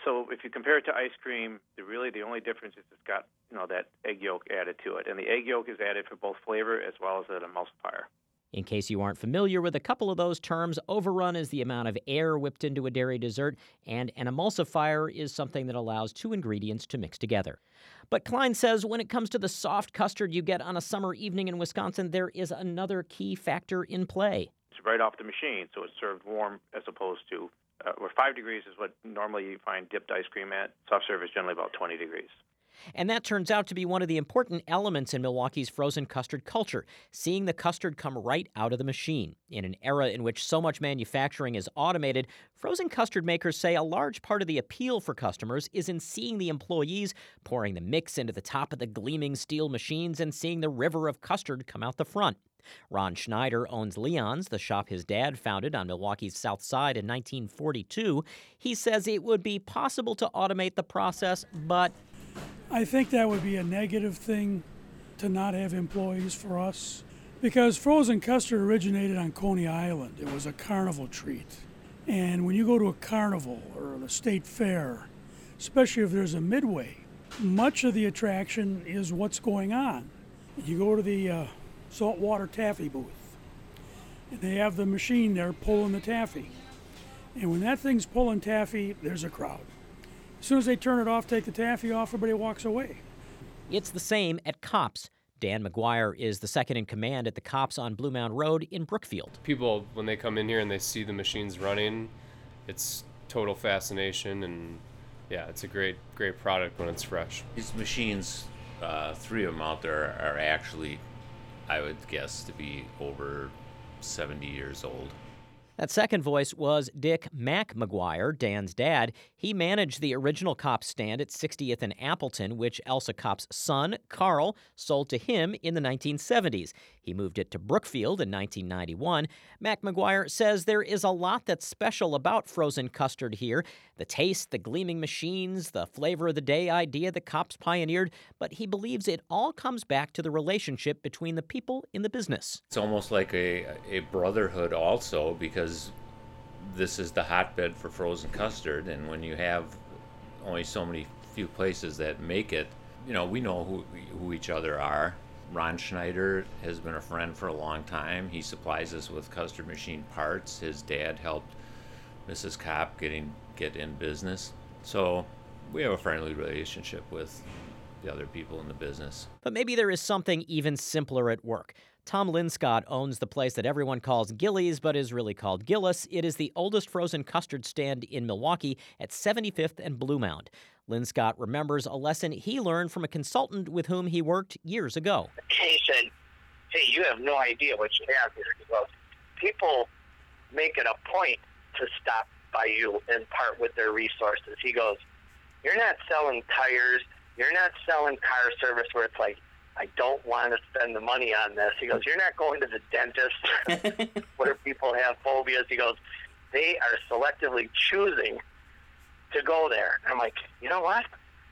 So if you compare it to ice cream, the, really the only difference is it's got you know that egg yolk added to it, and the egg yolk is added for both flavor as well as an emulsifier. In case you aren't familiar with a couple of those terms, overrun is the amount of air whipped into a dairy dessert, and an emulsifier is something that allows two ingredients to mix together. But Klein says when it comes to the soft custard you get on a summer evening in Wisconsin, there is another key factor in play. It's right off the machine, so it's served warm as opposed to uh, where five degrees is what normally you find dipped ice cream at. Soft serve is generally about 20 degrees. And that turns out to be one of the important elements in Milwaukee's frozen custard culture, seeing the custard come right out of the machine. In an era in which so much manufacturing is automated, frozen custard makers say a large part of the appeal for customers is in seeing the employees pouring the mix into the top of the gleaming steel machines and seeing the river of custard come out the front. Ron Schneider owns Leon's, the shop his dad founded on Milwaukee's South Side in 1942. He says it would be possible to automate the process, but. I think that would be a negative thing to not have employees for us because frozen custard originated on Coney Island. It was a carnival treat. And when you go to a carnival or the state fair, especially if there's a midway, much of the attraction is what's going on. You go to the uh, saltwater taffy booth. And they have the machine there pulling the taffy. And when that thing's pulling taffy, there's a crowd. As soon as they turn it off, take the taffy off, everybody walks away. It's the same at Kopp's. Dan McGuire is the second in command at the Kopp's on Blue Mound Road in Brookfield. People, when they come in here and they see the machines running, it's total fascination and yeah, it's a great, great product when it's fresh. These machines, uh, three of them out there, are actually I would guess to be over 70 years old. That second voice was Dick Mac McGuire, Dan's dad. He managed the original Kopp's stand at 60th and Appleton, which Elsa Kopp's son, Carl, sold to him in the 1970s. He moved it to Brookfield in 1991. Mac McGuire says there is a lot that's special about frozen custard here the taste, the gleaming machines, the flavor of the day idea that Kopp's pioneered, but he believes it all comes back to the relationship between the people in the business. It's almost like a, a brotherhood, also, because this is the hotbed for frozen custard, and when you have only so many few places that make it, you know, we know who, who each other are. Ron Schneider has been a friend for a long time. He supplies us with custard machine parts. His dad helped Mrs. Kopp getting get in business. So we have a friendly relationship with the other people in the business. But maybe there is something even simpler at work. Tom Linscott owns the place that everyone calls Gillies, but is really called Gilles. It is the oldest frozen custard stand in Milwaukee at 75th and Blue Mound. Linscott remembers a lesson he learned from a consultant with whom he worked years ago. He said, Hey, you have no idea what you have here. He goes, People make it a point to stop by you and part with their resources. He goes, You're not selling tires. You're not selling car service where it's like, I don't want to spend the money on this. He goes, You're not going to the dentist where people have phobias. He goes, They are selectively choosing to go there. I'm like, You know what?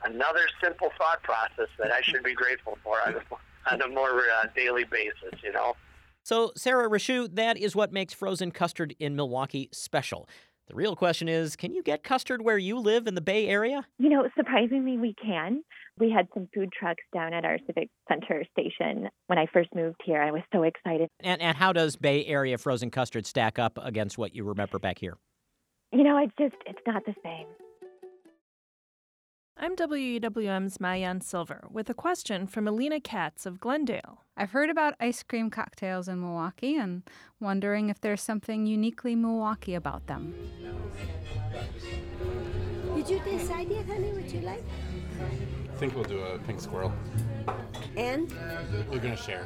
Another simple thought process that I should be grateful for on a, on a more uh, daily basis, you know? So, Sarah Rashu, that is what makes frozen custard in Milwaukee special. The real question is can you get custard where you live in the Bay Area? You know, surprisingly, we can. We had some food trucks down at our Civic Center station when I first moved here. I was so excited. And, and how does Bay Area frozen custard stack up against what you remember back here? You know, it's just, it's not the same. I'm WUWM's Maayan Silver with a question from Alina Katz of Glendale. I've heard about ice cream cocktails in Milwaukee and wondering if there's something uniquely Milwaukee about them. Did you decide yet, honey, what you like? I think we'll do a pink squirrel. And? We're going to share.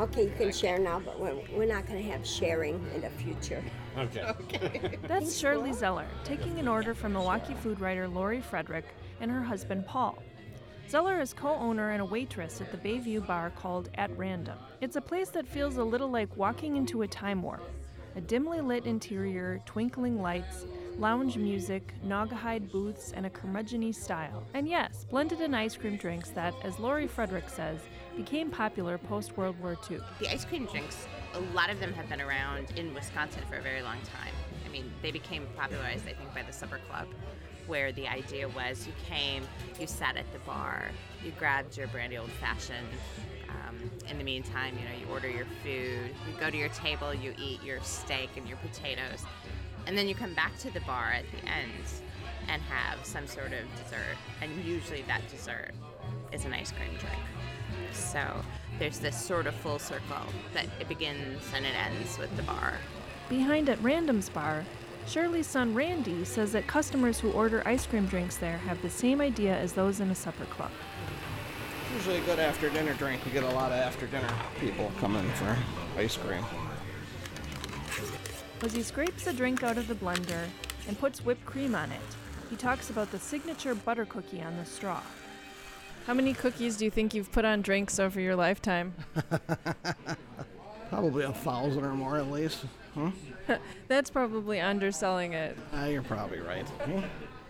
Okay, you can share now, but we're, we're not going to have sharing in the future. Okay. okay. That's Shirley Zeller taking an order from Milwaukee food writer Lori Fredrich and her husband Paul. Zeller is co owner and a waitress at the Bayview bar called At Random. It's a place that feels a little like walking into a time warp. A dimly lit interior, twinkling lights, lounge music, Naugahyde booths, and a curmudgeon style. And yes, blended in ice cream drinks that, as Lori Fredrich says, became popular post World War II. The ice cream drinks, a lot of them have been around in Wisconsin for a very long time. I mean, they became popularized, I think, by the Supper Club where the idea was you came, you sat at the bar, you grabbed your brandy old fashioned. Um, in the meantime, you know, you order your food, you go to your table, you eat your steak and your potatoes, and then you come back to the bar at the end and have some sort of dessert. And usually that dessert is an ice cream drink. So there's this sort of full circle that it begins and it ends with the bar. Behind at Random's Bar, Shirley's son Randy says that customers who order ice cream drinks there have the same idea as those in a supper club. Usually a good after dinner drink. We get a lot of after dinner people coming for ice cream. As he scrapes a drink out of the blender and puts whipped cream on it, he talks about the signature butter cookie on the straw. How many cookies do you think you've put on drinks over your lifetime? Probably a thousand or more at least. Huh? That's probably underselling it. Uh, you're probably right.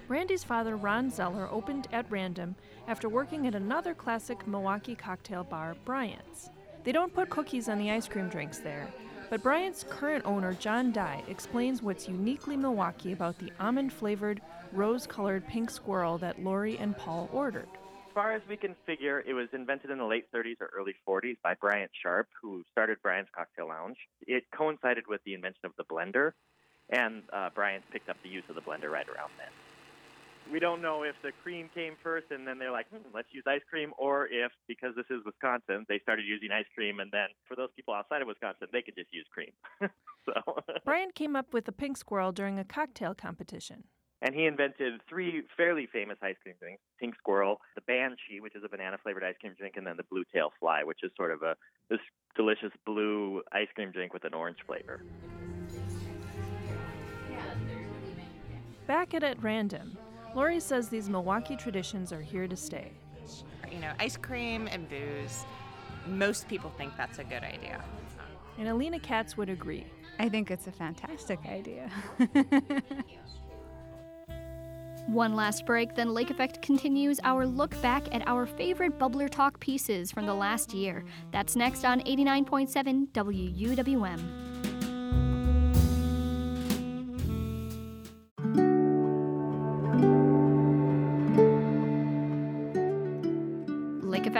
Randy's father, Ron Zeller, opened at random after working at another classic Milwaukee cocktail bar, Bryant's. They don't put cookies on the ice cream drinks there, but Bryant's current owner, John Dye, explains what's uniquely Milwaukee about the almond flavored, rose colored pink squirrel that Lori and Paul ordered. As far as we can figure, it was invented in the late 30s or early 40s by Bryant Sharp, who started Bryant's Cocktail Lounge. It coincided with the invention of the blender, and uh, Bryant picked up the use of the blender right around then. We don't know if the cream came first and then they're like, hmm, let's use ice cream, or if, because this is Wisconsin, they started using ice cream, and then for those people outside of Wisconsin, they could just use cream. so. Bryant came up with the pink squirrel during a cocktail competition. And he invented three fairly famous ice cream drinks Pink Squirrel, the Banshee, which is a banana flavored ice cream drink, and then the Blue Tail Fly, which is sort of a this delicious blue ice cream drink with an orange flavor. Back at At Random, Lori says these Milwaukee traditions are here to stay. You know, ice cream and booze, most people think that's a good idea. And Alina Katz would agree. I think it's a fantastic idea. One last break, then Lake Effect continues our look back at our favorite Bubbler Talk pieces from the last year. That's next on 89.7 WUWM.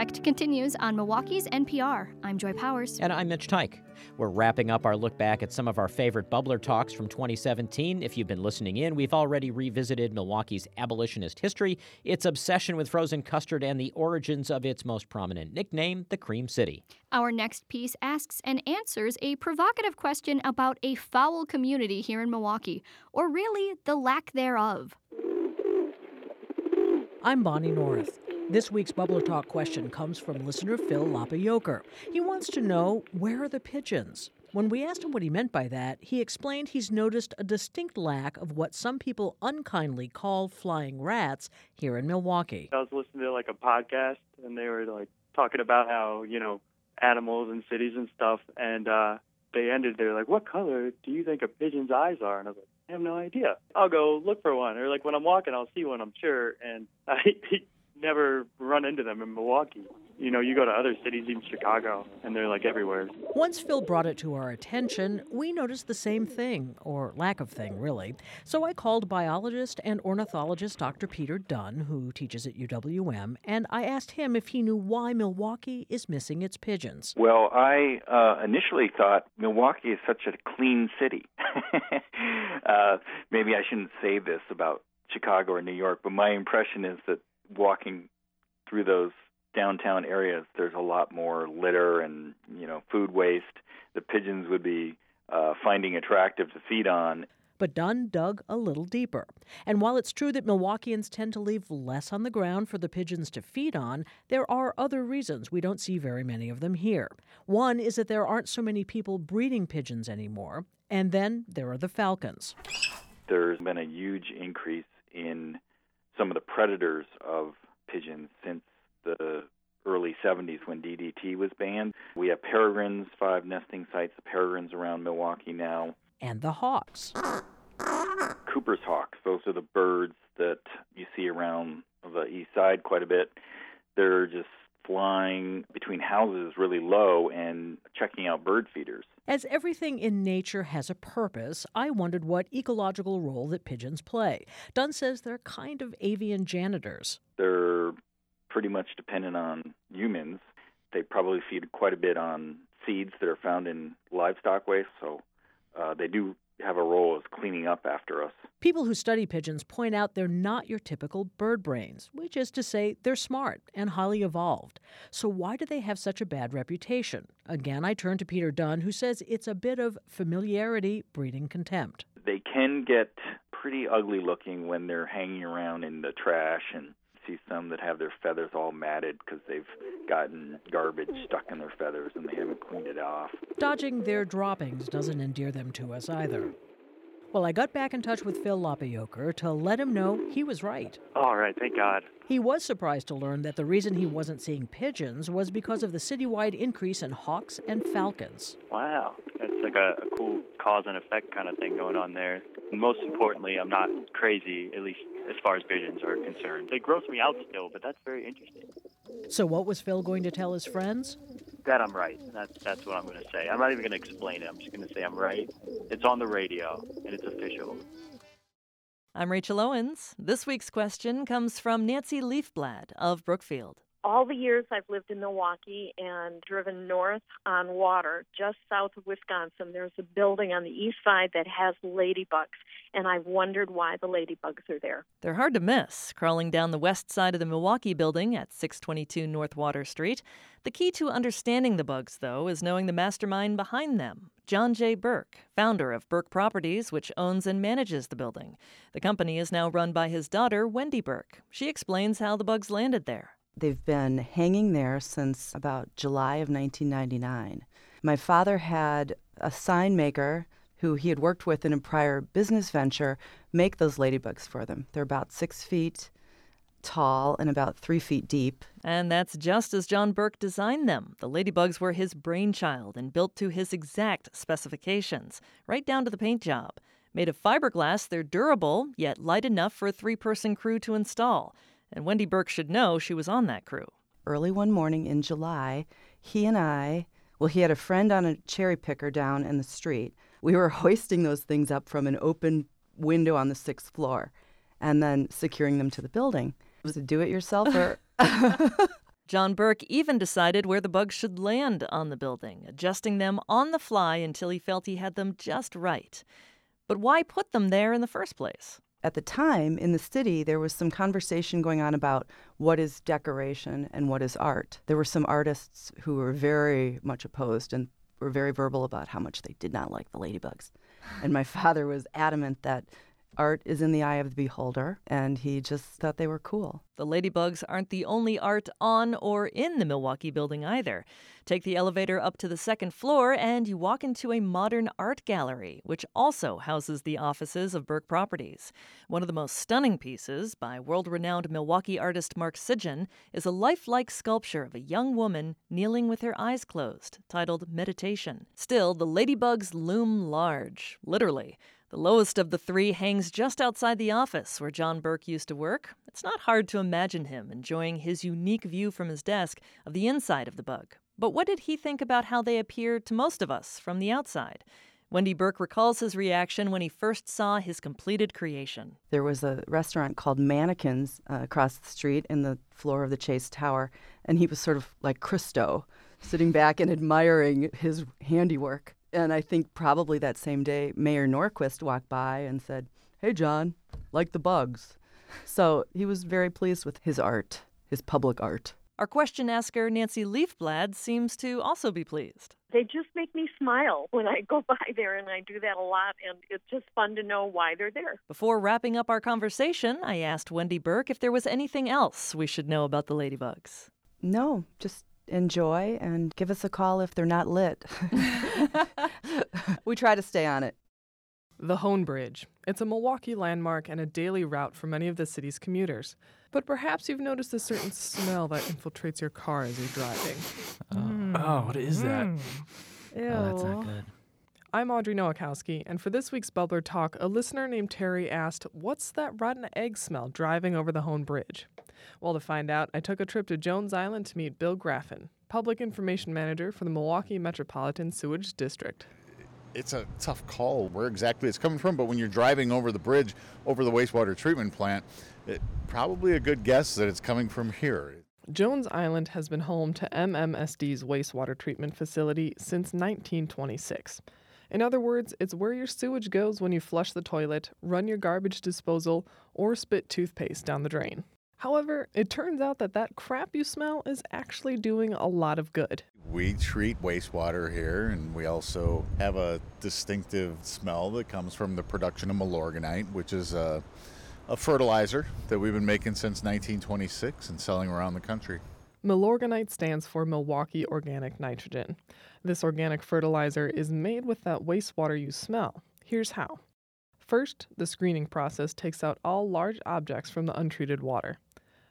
Lake continues on Milwaukee's NPR. I'm Joy Powers. And I'm Mitch Teich. We're wrapping up our look back at some of our favorite bubbler talks from 2017. If you've been listening in, we've already revisited Milwaukee's abolitionist history, its obsession with frozen custard, and the origins of its most prominent nickname, the Cream City. Our next piece asks and answers a provocative question about a fowl community here in Milwaukee, or really the lack thereof. I'm Bonnie North. This week's Bubbler Talk question comes from listener Phil Lapayoker. He wants to know where are the pigeons? When we asked him what he meant by that, he explained he's noticed a distinct lack of what some people unkindly call flying rats here in Milwaukee. I was listening to like a podcast and they were like talking about how, you know, animals and cities and stuff and uh they ended they're like, What color do you think a pigeon's eyes are? And I was like, I have no idea. I'll go look for one. Or like when I'm walking I'll see one, I'm sure and I never run into them in Milwaukee. You know, you go to other cities, even Chicago, and they're like everywhere. Once Phil brought it to our attention, we noticed the same thing, or lack of thing, really. So I called biologist and ornithologist Dr. Peter Dunn, who teaches at UWM, and I asked him if he knew why Milwaukee is missing its pigeons. Well, I uh, initially thought Milwaukee is such a clean city. uh, maybe I shouldn't say this about Chicago or New York, but my impression is that walking through those downtown areas, there's a lot more litter and you know food waste. The pigeons would be uh, finding attractive to feed on. But Dunn dug a little deeper. And while it's true that Milwaukeeans tend to leave less on the ground for the pigeons to feed on, there are other reasons we don't see very many of them here. One is that there aren't so many people breeding pigeons anymore. And then there are the falcons. There's been a huge increase in some of the predators of pigeons since the early 70s when DDT was banned. We have peregrines, five nesting sites of peregrines around Milwaukee now. And the hawks. Cooper's hawks, those are the birds that you see around the east side quite a bit. They're just flying between houses really low and checking out bird feeders. As everything in nature has a purpose, I wondered what ecological role that pigeons play. Dunn says they're kind of avian janitors. They're pretty much dependent on humans. They probably feed quite a bit on seeds that are found in livestock waste, so uh, they do have a role as cleaning up after us. People who study pigeons point out they're not your typical bird brains, which is to say they're smart and highly evolved. So why do they have such a bad reputation? Again, I turn to Peter Dunn, who says it's a bit of familiarity breeding contempt. They can get pretty ugly looking when they're hanging around in the trash and see some that have their feathers all matted because they've gotten garbage stuck in their feathers and they haven't cleaned it off. Dodging their droppings doesn't endear them to us either. Well, I got back in touch with Phil Lopayoker to let him know he was right. All right, thank God. He was surprised to learn that the reason he wasn't seeing pigeons was because of the citywide increase in hawks and falcons. Wow, that's like a, a cool cause and effect kind of thing going on there. Most importantly, I'm not crazy, at least as far as pigeons are concerned. They gross me out still, but that's very interesting. So, what was Phil going to tell his friends? That I'm right. That's that's what I'm going to say. I'm not even going to explain it. I'm just going to say I'm right. It's on the radio and it's official. I'm Rachel Owens. This week's question comes from Nancy Leafblad of Brookfield. All the years I've lived in Milwaukee and driven north on water, just south of Wisconsin, there's a building on the east side that has ladybugs, and I've wondered why the ladybugs are there. They're hard to miss, crawling down the west side of the Milwaukee building at 622 North Water Street. The key to understanding the bugs, though, is knowing the mastermind behind them, John J. Burke, founder of Burke Properties, which owns and manages the building. The company is now run by his daughter, Wendy Burke. She explains how the bugs landed there. They've been hanging there since about July of 1999. My father had a sign maker who he had worked with in a prior business venture make those ladybugs for them. They're about six feet tall and about three feet deep. And that's just as John Burke designed them. The ladybugs were his brainchild and built to his exact specifications, right down to the paint job. Made of fiberglass, they're durable, yet light enough for a three person crew to install. And Wendy Burke should know she was on that crew. Early one morning in July, he and I, well, he had a friend on a cherry picker down in the street. We were hoisting those things up from an open window on the sixth floor and then securing them to the building. Was it do it yourselfer? John Burke even decided where the bugs should land on the building, adjusting them on the fly until he felt he had them just right. But why put them there in the first place? At the time in the city, there was some conversation going on about what is decoration and what is art. There were some artists who were very much opposed and were very verbal about how much they did not like the ladybugs. And my father was adamant that art is in the eye of the beholder, and he just thought they were cool. The ladybugs aren't the only art on or in the Milwaukee building either. Take the elevator up to the second floor, and you walk into a modern art gallery, which also houses the offices of Burke Properties. One of the most stunning pieces, by world renowned Milwaukee artist Marc Sijan, is a lifelike sculpture of a young woman kneeling with her eyes closed, titled Meditation. Still, the ladybugs loom large, literally. The lowest of the three hangs just outside the office where John Burke used to work. It's not hard to imagine him enjoying his unique view from his desk of the inside of the bug. But what did he think about how they appear to most of us from the outside? Wendy Burke recalls his reaction when he first saw his completed creation. There was a restaurant called Mannequins uh, across the street in the floor of the Chase Tower, and he was sort of like Christo, sitting back and admiring his handiwork. And I think probably that same day, Mayor Norquist walked by and said, Hey, John, like the bugs. So he was very pleased with his art, his public art. Our question asker, Nancy Leafblad, seems to also be pleased. They just make me smile when I go by there, and I do that a lot, and it's just fun to know why they're there. Before wrapping up our conversation, I asked Wendy Burke if there was anything else we should know about the ladybugs. No, just enjoy and give us a call if they're not lit. we try to stay on it. The Hoan Bridge. It's a Milwaukee landmark and a daily route for many of the city's commuters. But perhaps you've noticed a certain smell that infiltrates your car as you're driving. Oh, oh what is that? Mm. Ew. Oh, that's not good. I'm Audrey Nowakowski, and for this week's Bubbler Talk, a listener named Terry asked, What's that rotten egg smell driving over the Hoan Bridge? Well, to find out, I took a trip to Jones Island to meet Bill Graffin, Public Information Manager for the Milwaukee Metropolitan Sewage District. It's a tough call where exactly it's coming from, but when you're driving over the bridge over the wastewater treatment plant, it, probably a good guess that it's coming from here. Jones Island has been home to MMSD's wastewater treatment facility since 1926. In other words, it's where your sewage goes when you flush the toilet, run your garbage disposal, or spit toothpaste down the drain. However, it turns out that that crap you smell is actually doing a lot of good. We treat wastewater here, and we also have a distinctive smell that comes from the production of milorganite, which is a, a fertilizer that we've been making since 1926 and selling around the country. Milorganite stands for Milwaukee Organic Nitrogen. This organic fertilizer is made with that wastewater you smell. Here's how. First, the screening process takes out all large objects from the untreated water.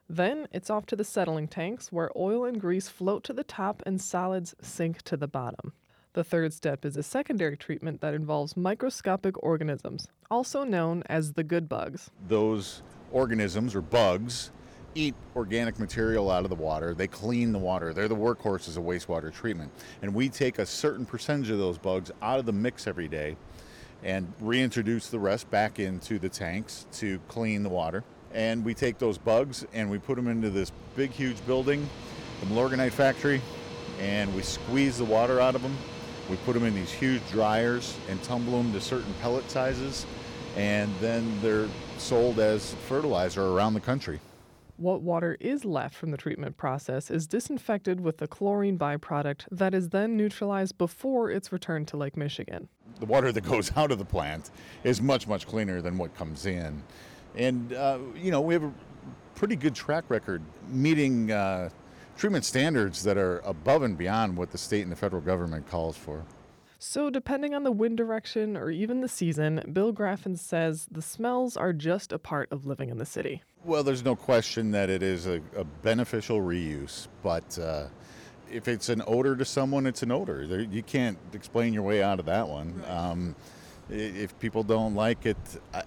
Then it's off to the settling tanks where oil and grease float to the top and solids sink to the bottom. The third step is a secondary treatment that involves microscopic organisms, also known as the good bugs. Those organisms or bugs eat organic material out of the water. They clean the water. They're the workhorses of wastewater treatment. And we take a certain percentage of those bugs out of the mix every day and reintroduce the rest back into the tanks to clean the water and we take those bugs and we put them into this big, huge building, the Milorganite factory, and we squeeze the water out of them. We put them in these huge dryers and tumble them to certain pellet sizes, and then they're sold as fertilizer around the country. What water is left from the treatment process is disinfected with the chlorine byproduct that is then neutralized before it's returned to Lake Michigan. The water that goes out of the plant is much, much cleaner than what comes in. And, uh, you know, we have a pretty good track record meeting uh, treatment standards that are above and beyond what the state and the federal government calls for. So, depending on the wind direction or even the season, Bill Graffin says the smells are just a part of living in the city. Well, there's no question that it is a, a beneficial reuse, but uh, if it's an odor to someone, it's an odor. There, you can't explain your way out of that one. Um, if people don't like it, I,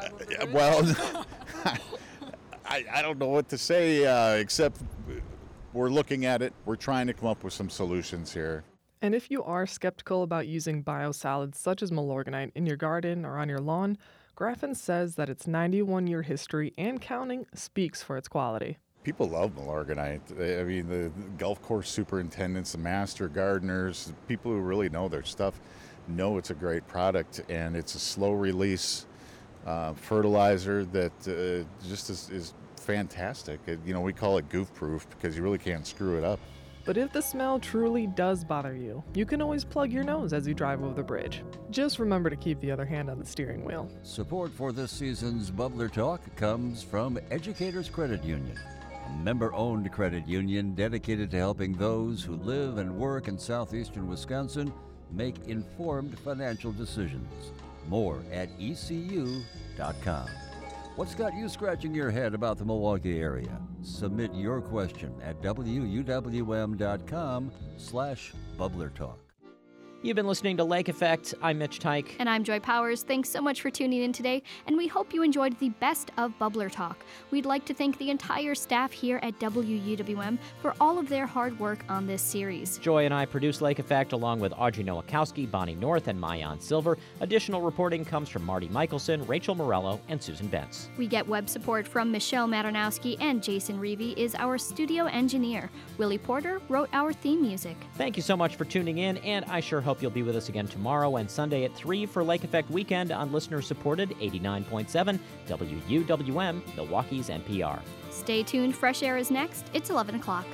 drive over uh, well, I, I don't know what to say uh, except we're looking at it. We're trying to come up with some solutions here. And if you are skeptical about using biosolids such as Milorganite in your garden or on your lawn, Graffin says that its 91 year history and counting speaks for its quality. People love Milorganite. I mean, the golf course superintendents, the master gardeners, people who really know their stuff know it's a great product and it's a slow release uh, fertilizer that uh, just is, is fantastic. It, you know, we call it goof proof because you really can't screw it up. But if the smell truly does bother you, you can always plug your nose as you drive over the bridge. Just remember to keep the other hand on the steering wheel. Support for this season's Bubbler Talk comes from Educators Credit Union, a member owned credit union dedicated to helping those who live and work in southeastern Wisconsin make informed financial decisions. More at ecu.com. What's got you scratching your head about the Milwaukee area? Submit your question at wuwm.com slash bubblertalk. You've been listening to Lake Effect. I'm Mitch Teich. And I'm Joy Powers. Thanks so much for tuning in today, and we hope you enjoyed the best of Bubbler Talk. We'd like to thank the entire staff here at WUWM for all of their hard work on this series. Joy and I produce Lake Effect along with Audrey Nowakowski, Bonnie North, and Maayan Silver. Additional reporting comes from Marti Mikkelson, Rachel Morello, and Susan Bence. We get web support from Michelle Maternowski, and Jason Reevy is our studio engineer. Willie Porter wrote our theme music. Thank you so much for tuning in, and I sure hope you'll be with us again tomorrow and Sunday at 3 for Lake Effect Weekend on listener supported 89.7 WUWM, Milwaukee's NPR. Stay tuned, fresh air is next. It's 11 o'clock.